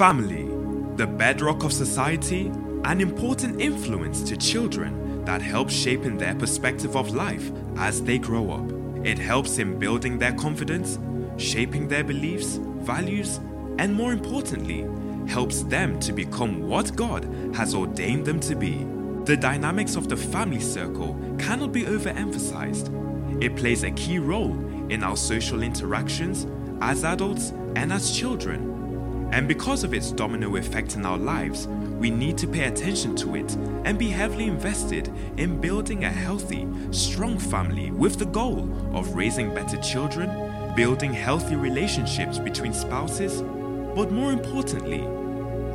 Family, the bedrock of society, an important influence to children that helps shaping their perspective of life as they grow up. It helps in building their confidence, shaping their beliefs, values, and more importantly, helps them to become what God has ordained them to be. The dynamics of the family circle cannot be overemphasized. It plays a key role in our social interactions as adults and as children. And because of its domino effect in our lives, we need to pay attention to it and be heavily invested in building a healthy, strong family with the goal of raising better children, building healthy relationships between spouses, but more importantly,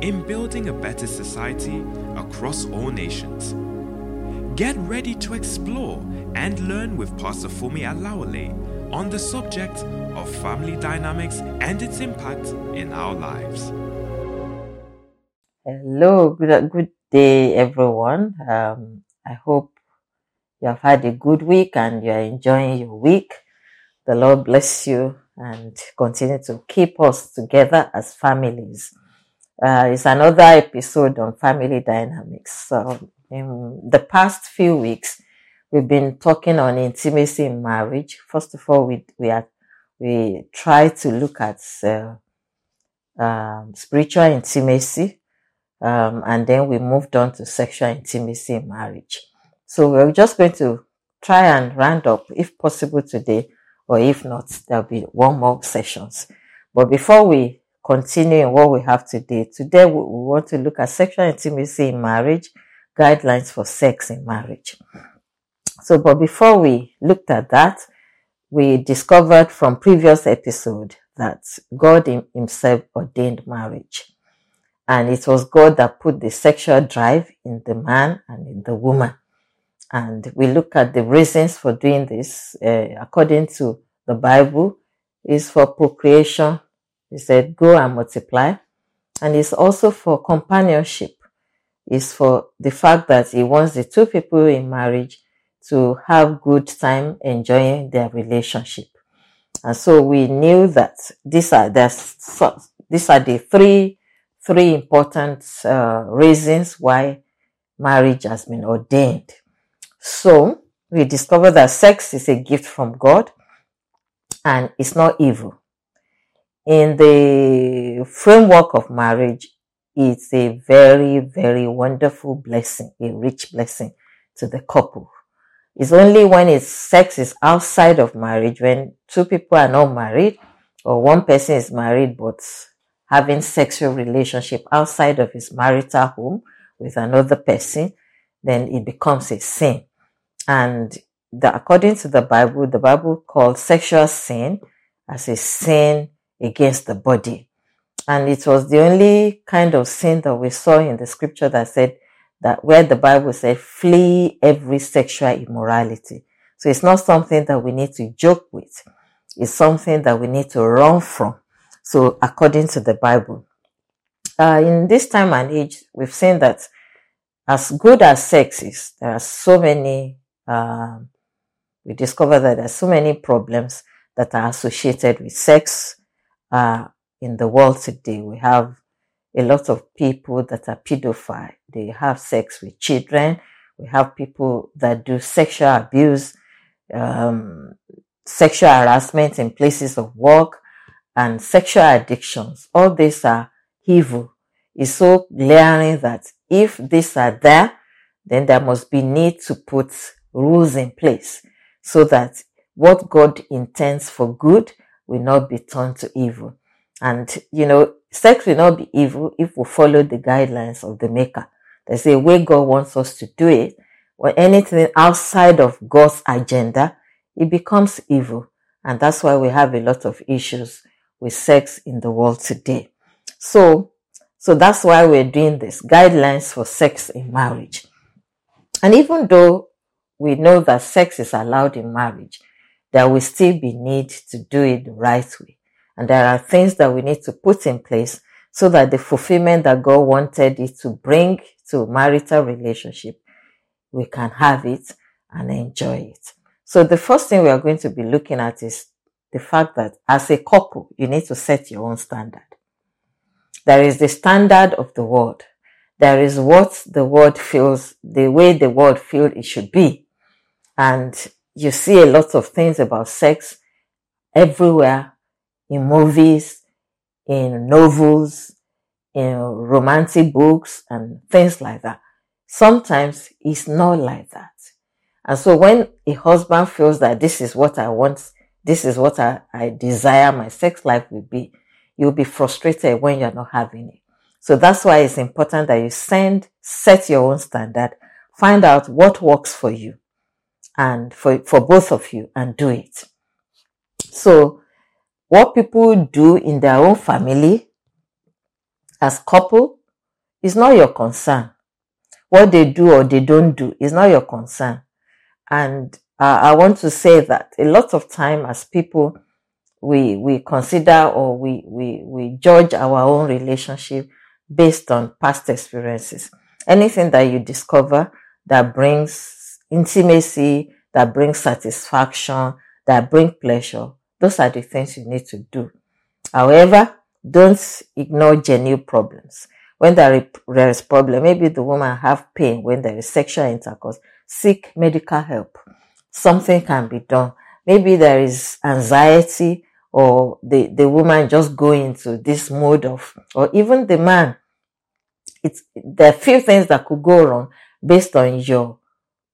in building a better society across all nations. Get ready to explore and learn with Pastor Fumi Alawale on the subject of family dynamics and its impact in our lives. Hello, good, good day, everyone. Um, I hope you have had a good week and you are enjoying your week. The Lord bless you and continue to keep us together as families. Uh, it's another episode on family dynamics. So, in the past few weeks, we've been talking on intimacy in marriage. First of all, we we are we try to look at uh, um, spiritual intimacy, um, and then we moved on to sexual intimacy in marriage. So we're just going to try and round up, if possible, today, or if not, there'll be one more sessions. But before we continue in what we have today, today we, we want to look at sexual intimacy in marriage, guidelines for sex in marriage. So, but before we looked at that, we discovered from previous episode that God himself ordained marriage. And it was God that put the sexual drive in the man and in the woman. And we look at the reasons for doing this, uh, according to the Bible, is for procreation. He said, go and multiply. And it's also for companionship. It's for the fact that he wants the two people in marriage to have good time enjoying their relationship. And so we knew that these are the, these are the three, three important uh, reasons why marriage has been ordained. So we discovered that sex is a gift from God and it's not evil. In the framework of marriage, it's a very, very wonderful blessing, a rich blessing to the couple. It's only when it's sex is outside of marriage, when two people are not married, or one person is married but having sexual relationship outside of his marital home with another person, then it becomes a sin. And the, according to the Bible, the Bible calls sexual sin as a sin against the body. And it was the only kind of sin that we saw in the scripture that said that where the Bible said, flee every sexual immorality. So it's not something that we need to joke with. It's something that we need to run from. So according to the Bible, uh, in this time and age, we've seen that as good as sex is, there are so many, um, we discover that there are so many problems that are associated with sex, uh, in the world today. We have a lot of people that are pedophile. They have sex with children. We have people that do sexual abuse, um, sexual harassment in places of work, and sexual addictions. All these are evil. It's so glaring that if these are there, then there must be need to put rules in place so that what God intends for good will not be turned to evil. And, you know, sex will not be evil if we follow the guidelines of the maker. There's a way God wants us to do it. When anything outside of God's agenda, it becomes evil. And that's why we have a lot of issues with sex in the world today. So, so that's why we're doing this guidelines for sex in marriage. And even though we know that sex is allowed in marriage, there will still be need to do it the right way. And there are things that we need to put in place so that the fulfillment that God wanted it to bring to marital relationship, we can have it and enjoy it. So the first thing we are going to be looking at is the fact that as a couple, you need to set your own standard. There is the standard of the world. There is what the world feels, the way the world feels it should be. And you see a lot of things about sex everywhere in movies, in novels, in romantic books and things like that. Sometimes it's not like that. And so when a husband feels that this is what I want, this is what I, I desire my sex life will be, you'll be frustrated when you're not having it. So that's why it's important that you send, set your own standard, find out what works for you and for, for both of you and do it. So what people do in their own family as couple is not your concern. What they do or they don't do is not your concern. And uh, I want to say that a lot of time as people, we, we consider or we, we, we judge our own relationship based on past experiences. Anything that you discover that brings intimacy, that brings satisfaction, that bring pleasure, those are the things you need to do. However, don't ignore genuine problems. When there is problem, maybe the woman have pain when there is sexual intercourse, seek medical help. Something can be done. Maybe there is anxiety or the, the woman just go into this mode of, or even the man. It's, there are few things that could go wrong based on your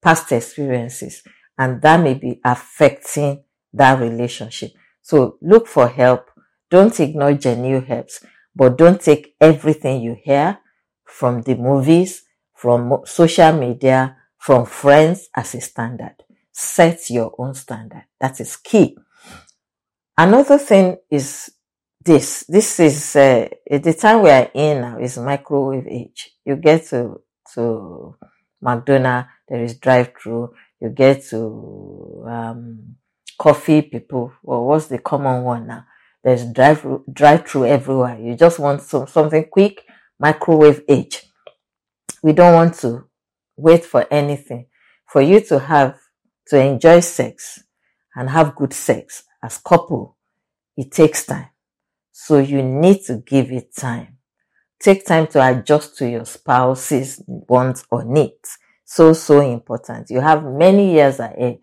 past experiences and that may be affecting that relationship. So look for help. Don't ignore genuine helps, but don't take everything you hear from the movies, from social media, from friends as a standard. Set your own standard. That is key. Another thing is this. This is uh, the time we are in now is microwave age. You get to to McDonald, there is drive-through. You get to um, coffee people. Well, what's the common one now? There's drive drive through everywhere. You just want some, something quick, microwave age. We don't want to wait for anything. For you to have to enjoy sex and have good sex as couple, it takes time. So you need to give it time. Take time to adjust to your spouse's wants or needs. So, so important. You have many years ahead.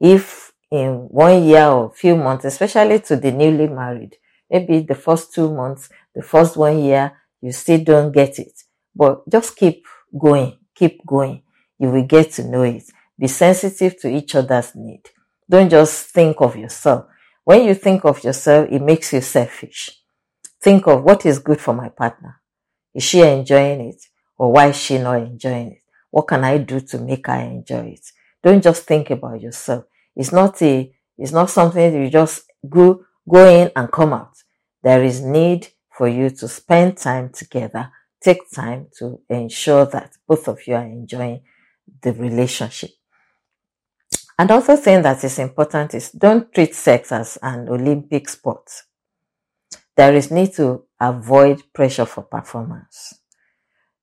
If in one year or few months, especially to the newly married. Maybe the first two months, the first one year, you still don't get it. But just keep going, keep going. You will get to know it. Be sensitive to each other's need. Don't just think of yourself. When you think of yourself, it makes you selfish. Think of what is good for my partner. Is she enjoying it? Or why is she not enjoying it? What can I do to make her enjoy it? Don't just think about yourself. It's not a, it's not something you just go, go in and come out. There is need for you to spend time together, take time to ensure that both of you are enjoying the relationship. Another thing that is important is don't treat sex as an Olympic sport. There is need to avoid pressure for performance.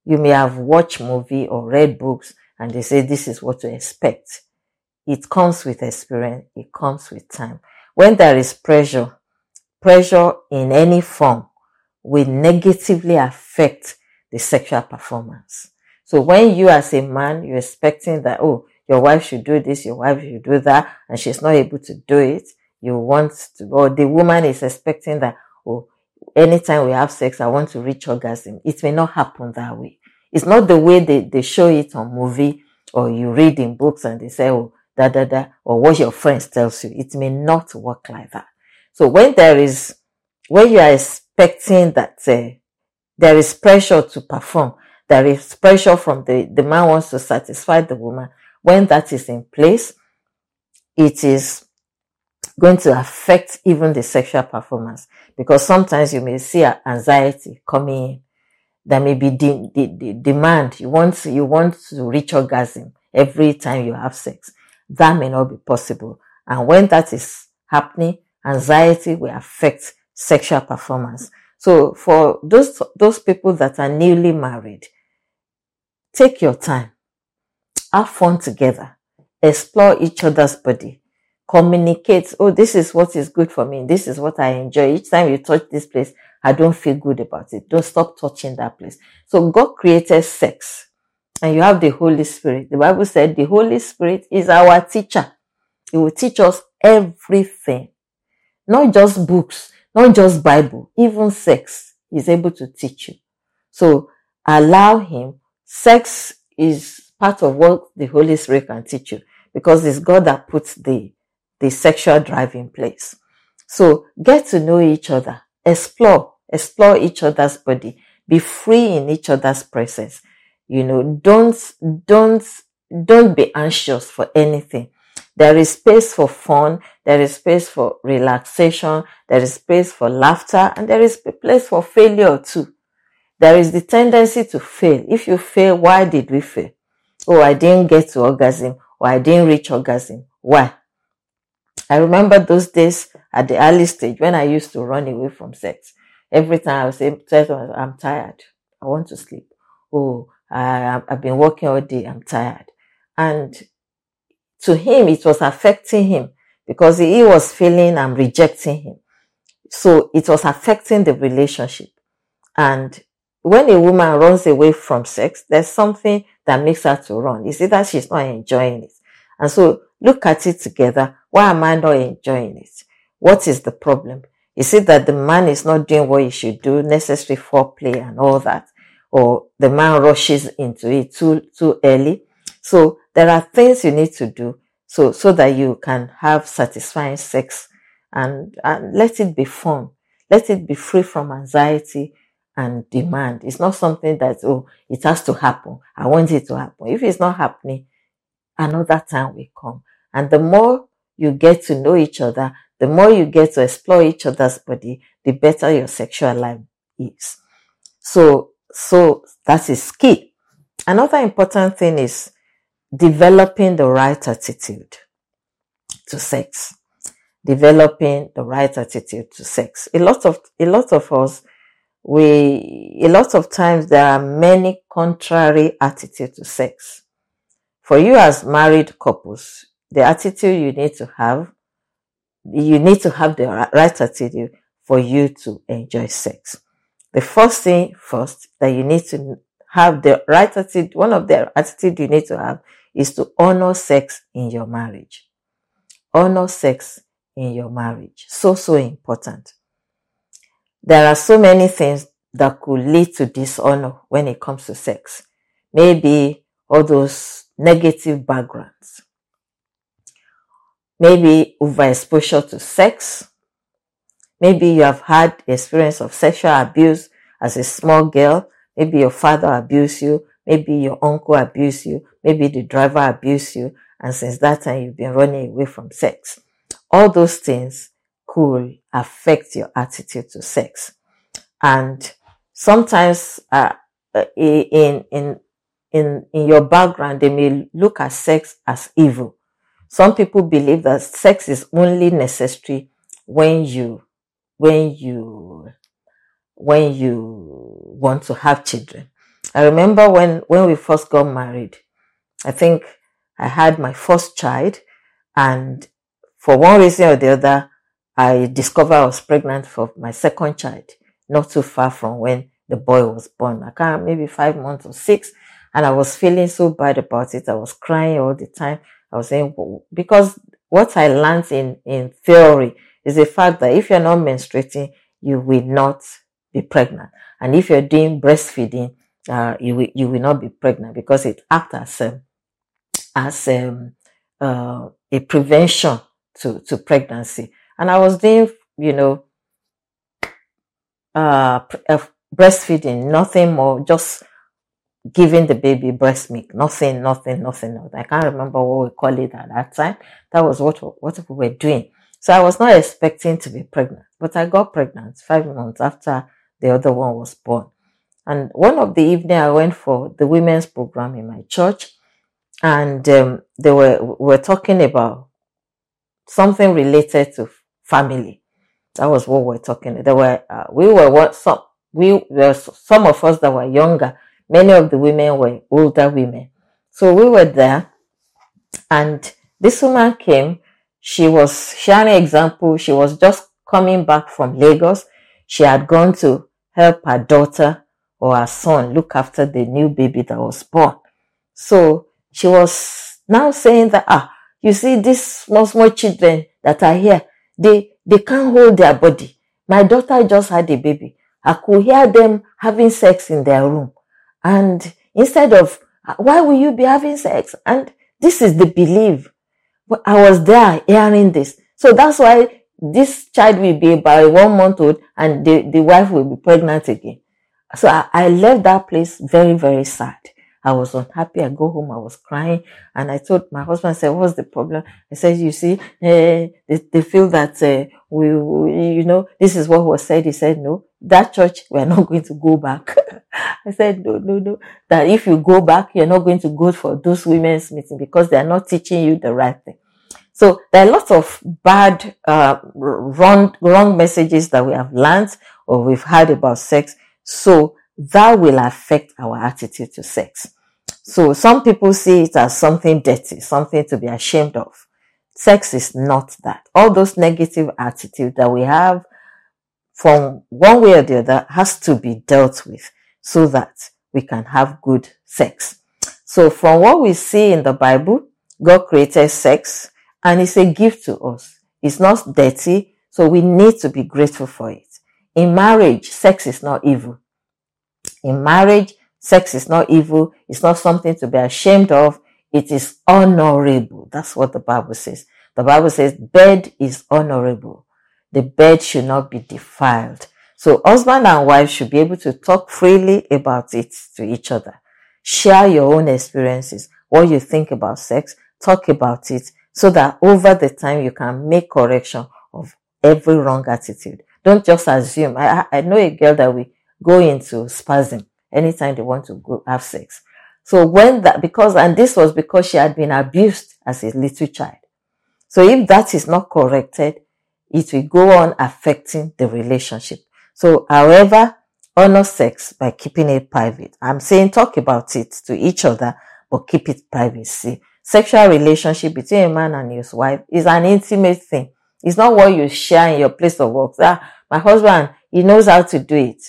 You may have watched movie or read books and they say this is what to expect. It comes with experience. It comes with time. When there is pressure, pressure in any form will negatively affect the sexual performance. So when you as a man, you're expecting that, oh, your wife should do this, your wife should do that, and she's not able to do it, you want to, or the woman is expecting that, oh, anytime we have sex, I want to reach orgasm. It may not happen that way. It's not the way they, they show it on movie or you read in books and they say, oh, da da da, or what your friends tells you. It may not work like that. So when there is, when you are expecting that uh, there is pressure to perform, there is pressure from the, the man wants to satisfy the woman. When that is in place, it is going to affect even the sexual performance because sometimes you may see anxiety coming in. There may be the, demand. You want, you want to reach orgasm every time you have sex that may not be possible. And when that is happening, anxiety will affect sexual performance. So for those, those people that are newly married, take your time, have fun together, explore each other's body, communicate. Oh, this is what is good for me. This is what I enjoy. Each time you touch this place, I don't feel good about it. Don't stop touching that place. So God created sex and you have the Holy Spirit. The Bible said the Holy Spirit is our teacher. He will teach us everything, not just books, not just Bible, even sex. He's able to teach you. So allow him. Sex is part of what the Holy Spirit can teach you because it's God that puts the, the sexual drive in place. So get to know each other, explore, explore each other's body, be free in each other's presence. You know, don't, don't, don't be anxious for anything. There is space for fun. There is space for relaxation. There is space for laughter and there is a place for failure too. There is the tendency to fail. If you fail, why did we fail? Oh, I didn't get to orgasm or I didn't reach orgasm. Why? I remember those days at the early stage when I used to run away from sex. Every time I would say, I'm tired. I want to sleep. Oh, I, I've been working all day. I'm tired. And to him, it was affecting him because he was feeling I'm rejecting him. So it was affecting the relationship. And when a woman runs away from sex, there's something that makes her to run. It's that she's not enjoying it. And so look at it together. Why am I not enjoying it? What is the problem? Is it that the man is not doing what he should do, necessary foreplay and all that? Or the man rushes into it too, too early? So there are things you need to do so, so that you can have satisfying sex and, and let it be fun. Let it be free from anxiety and demand. It's not something that, oh, it has to happen. I want it to happen. If it's not happening, another time will come. And the more you get to know each other, the more you get to explore each other's body, the better your sexual life is. So, so that is key. Another important thing is developing the right attitude to sex. Developing the right attitude to sex. A lot of, a lot of us, we, a lot of times there are many contrary attitudes to sex. For you as married couples, the attitude you need to have, you need to have the right attitude for you to enjoy sex. The first thing first that you need to have the right attitude, one of the attitude you need to have is to honor sex in your marriage. Honor sex in your marriage. So, so important. There are so many things that could lead to dishonor when it comes to sex. Maybe all those negative backgrounds. Maybe overexposure to sex. Maybe you have had experience of sexual abuse as a small girl. Maybe your father abused you. Maybe your uncle abused you. Maybe the driver abused you. And since that time, you've been running away from sex. All those things could affect your attitude to sex. And sometimes, uh, in, in, in, in your background, they may look at sex as evil. Some people believe that sex is only necessary when you, when you, when you want to have children. I remember when, when we first got married, I think I had my first child and for one reason or the other, I discovered I was pregnant for my second child, not too far from when the boy was born. I can't, maybe five months or six. And I was feeling so bad about it. I was crying all the time. I was saying, because what I learned in, in theory is the fact that if you're not menstruating, you will not be pregnant. And if you're doing breastfeeding, uh, you will, you will not be pregnant because it acts as a, as um, uh, a prevention to, to pregnancy. And I was doing, you know, uh, uh, breastfeeding, nothing more, just giving the baby breast milk, nothing, nothing, nothing. nothing. I can't remember what we call it at that time. That was what, what we were doing. So I was not expecting to be pregnant, but I got pregnant five months after the other one was born. And one of the evening I went for the women's program in my church and um, they were, were talking about something related to family. That was what we are talking. There were, uh, we were what some, we were some of us that were younger. Many of the women were older women. So we were there and this woman came. She was sharing example. She was just coming back from Lagos. she had gone to help her daughter or her son look after the new baby that was born. So she was now saying that, ah, you see, these small, small children that are here, they, they can't hold their body. My daughter just had a baby. I could hear them having sex in their room. And instead of, why will you be having sex? And this is the belief. I was there hearing this. So that's why this child will be about one month old and the, the wife will be pregnant again. So I, I left that place very, very sad. I was unhappy. I go home, I was crying, and I told my husband, I said, what's the problem? I said, you see, uh, they, they feel that uh, we, we, you know, this is what was said. He said, no, that church, we're not going to go back. I said, no, no, no, that if you go back, you're not going to go for those women's meeting because they're not teaching you the right thing. So there are lots of bad, uh, wrong, wrong messages that we have learned or we've heard about sex. So that will affect our attitude to sex. So some people see it as something dirty, something to be ashamed of. Sex is not that. All those negative attitudes that we have from one way or the other has to be dealt with so that we can have good sex. So from what we see in the Bible, God created sex and it's a gift to us. It's not dirty, so we need to be grateful for it. In marriage, sex is not evil. In marriage, sex is not evil. It's not something to be ashamed of. It is honorable. That's what the Bible says. The Bible says bed is honorable. The bed should not be defiled. So husband and wife should be able to talk freely about it to each other. Share your own experiences, what you think about sex, talk about it, so that over the time you can make correction of every wrong attitude. Don't just assume. I, I know a girl that we go into spasm anytime they want to go have sex. So when that, because, and this was because she had been abused as a little child. So if that is not corrected, it will go on affecting the relationship. So however, honor sex by keeping it private. I'm saying talk about it to each other, but keep it private. See, sexual relationship between a man and his wife is an intimate thing. It's not what you share in your place of work. Ah, my husband, he knows how to do it.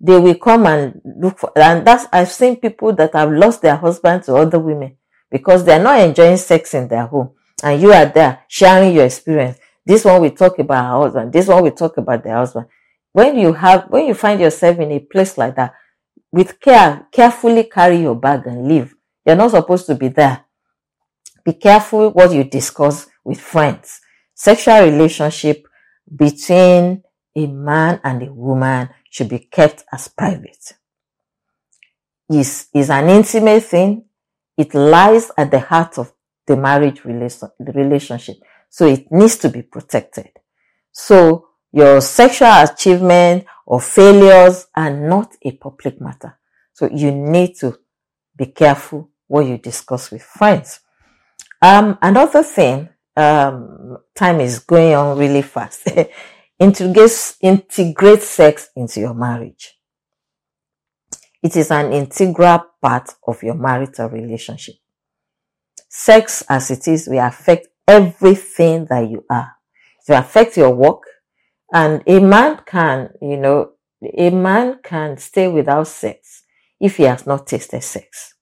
They will come and look for, and that's, I've seen people that have lost their husband to other women because they're not enjoying sex in their home. And you are there sharing your experience. This one we talk about her husband. This one we talk about the husband. When you have, when you find yourself in a place like that, with care, carefully carry your bag and leave. You're not supposed to be there be careful what you discuss with friends. Sexual relationship between a man and a woman should be kept as private. Is is an intimate thing. It lies at the heart of the marriage relationship. So it needs to be protected. So your sexual achievement or failures are not a public matter. So you need to be careful what you discuss with friends. Um, another thing, um, time is going on really fast. integrate, integrate sex into your marriage. It is an integral part of your marital relationship. Sex as it is will affect everything that you are. Will affect your work. And a man can, you know, a man can stay without sex if he has not tasted sex.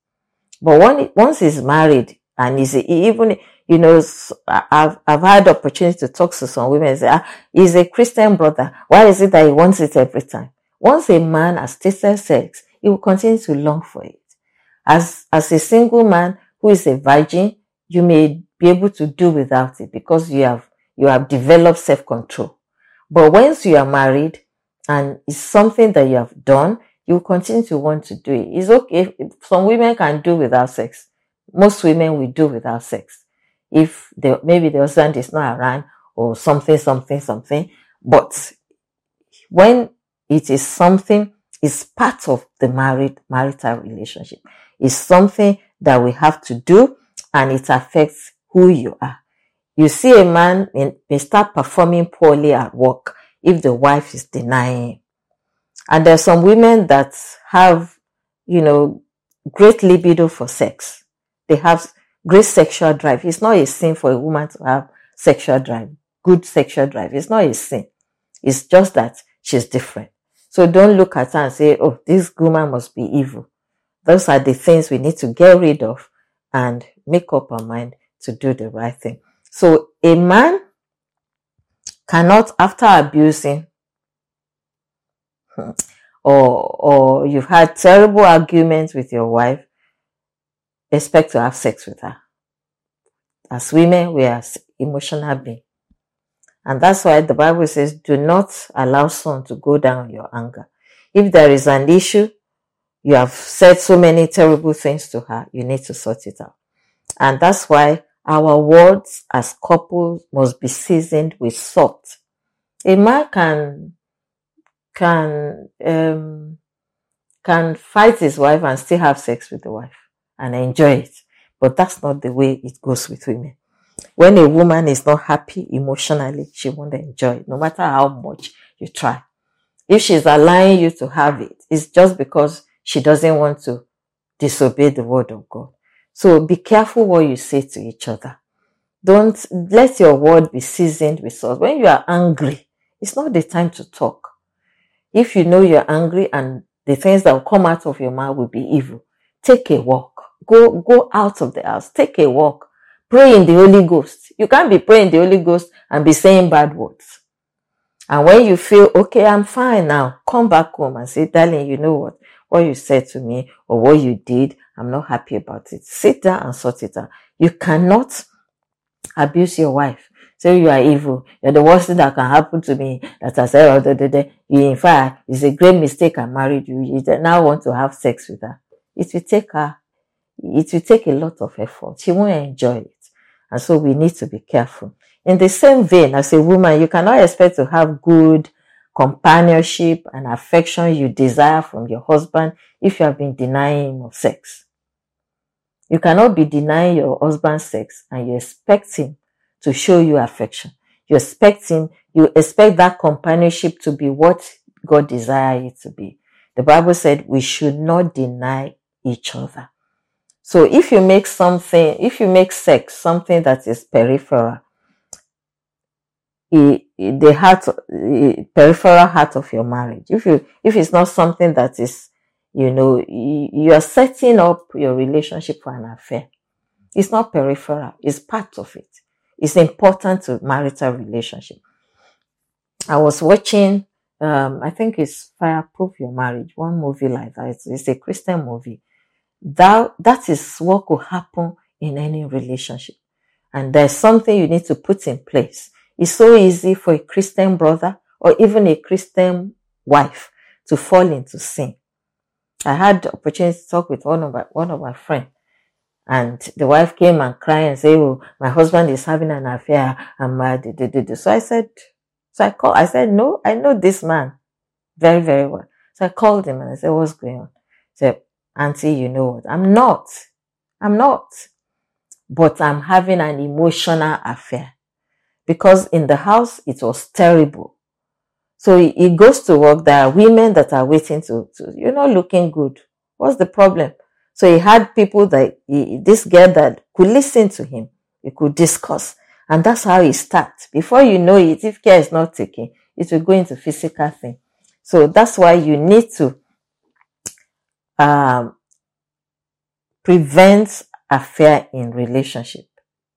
But when, once he's married, and he's even, you know, I've, I've had opportunity to talk to some women and say, ah, he's a Christian brother. Why is it that he wants it every time? Once a man has tasted sex, he will continue to long for it. As, as a single man who is a virgin, you may be able to do without it because you have, you have developed self-control. But once you are married and it's something that you have done, you continue to want to do it. It's okay. Some women can do without sex most women will do without sex. If the, maybe the husband is not around or something, something, something. But when it is something, it's part of the married, marital relationship. It's something that we have to do and it affects who you are. You see a man may, start performing poorly at work if the wife is denying. And there's some women that have, you know, great libido for sex they have great sexual drive. It's not a sin for a woman to have sexual drive, good sexual drive. It's not a sin. It's just that she's different. So don't look at her and say, oh, this woman must be evil. Those are the things we need to get rid of and make up our mind to do the right thing. So a man cannot, after abusing, or, or you've had terrible arguments with your wife, expect to have sex with her. As women, we are emotional beings. And that's why the Bible says, do not allow sun to go down your anger. If there is an issue, you have said so many terrible things to her, you need to sort it out. And that's why our words as couples must be seasoned with salt. A man can, can, um, can fight his wife and still have sex with the wife and enjoy it. But that's not the way it goes with women. When a woman is not happy emotionally, she won't enjoy it, no matter how much you try. If she's allowing you to have it, it's just because she doesn't want to disobey the word of God. So be careful what you say to each other. Don't let your word be seasoned with salt. When you are angry, it's not the time to talk. If you know you're angry and the things that will come out of your mouth will be evil, take a walk. Go, go out of the house. Take a walk. Pray in the Holy Ghost. You can't be praying the Holy Ghost and be saying bad words. And when you feel, okay, I'm fine now, come back home and say, darling, you know what? What you said to me or what you did, I'm not happy about it. Sit down and sort it out. You cannot abuse your wife. Say you are evil. You're the worst thing that can happen to me. That I said, oh, da, da, in fact, it's a great mistake I married you. You now want to have sex with her. It will take her, it will take a lot of effort. She won't enjoy it. And so we need to be careful. In the same vein, as a woman, you cannot expect to have good companionship and affection you desire from your husband if you have been denying him of sex. You cannot be denying your husband sex and you expect him to show you affection. You expect him, you expect that companionship to be what God desires it to be. The Bible said we should not deny each other. So if you make something, if you make sex something that is peripheral, the heart, peripheral heart of your marriage, if you, if it's not something that is, you know, you are setting up your relationship for an affair. It's not peripheral. It's part of it. It's important to marital relationship. I was watching, um, I think it's Fireproof Your Marriage, one movie like that. It's, it's a Christian movie that, that is what could happen in any relationship. And there's something you need to put in place. It's so easy for a Christian brother or even a Christian wife to fall into sin. I had the opportunity to talk with one of my, one of my friends and the wife came and cried and said, Oh, my husband is having an affair. And my, so I said, so I called, I said, no, I know this man very, very well. So I called him and I said, what's going on? He said, Auntie, you know what? I'm not. I'm not. But I'm having an emotional affair. Because in the house, it was terrible. So he goes to work. There are women that are waiting to, to you're not looking good. What's the problem? So he had people that he, this girl that could listen to him. He could discuss. And that's how he starts. Before you know it, if care is not taken, it will go into physical thing. So that's why you need to um, prevents affair in relationship.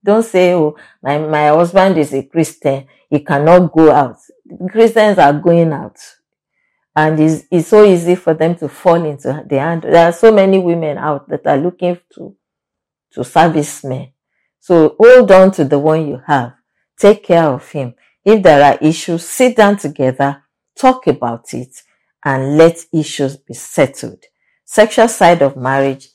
Don't say, oh, my, my husband is a Christian. He cannot go out. Christians are going out. And it's, it's so easy for them to fall into the hand. There are so many women out that are looking to, to service men. So hold on to the one you have. Take care of him. If there are issues, sit down together, talk about it, and let issues be settled sexual side of marriage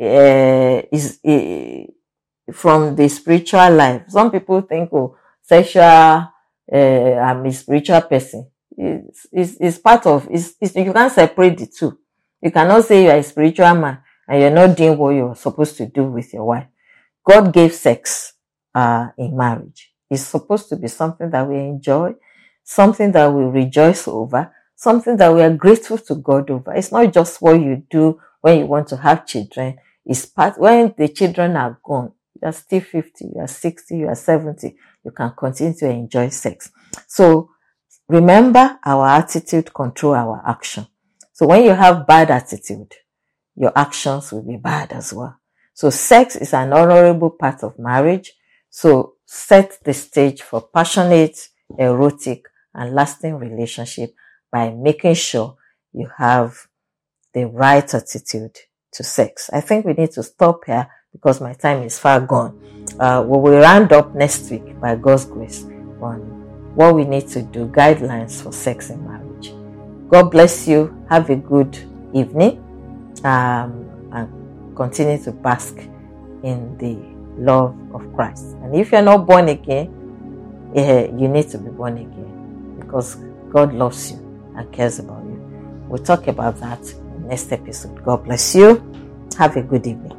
uh, is uh, from the spiritual life. Some people think, oh, sexual, uh, I'm a spiritual person. It's, it's, it's part of, it's, it's, you can't separate the two. You cannot say you are a spiritual man and you're not doing what you're supposed to do with your wife. God gave sex, uh, in marriage. It's supposed to be something that we enjoy, something that we rejoice over, something that we are grateful to God over. It's not just what you do when you want to have children. It's part, when the children are gone, you are still 50, you are 60, you are 70, you can continue to enjoy sex. So remember our attitude control our action. So when you have bad attitude, your actions will be bad as well. So sex is an honorable part of marriage. So set the stage for passionate, erotic, and lasting relationship by making sure you have the right attitude to sex. I think we need to stop here because my time is far gone. Uh, we will round up next week by God's grace on what we need to do, guidelines for sex in marriage. God bless you. Have a good evening um, and continue to bask in the love of Christ. And if you're not born again, yeah, you need to be born again because God loves you and cares about you. We'll talk about that next episode. God bless you. Have a good evening.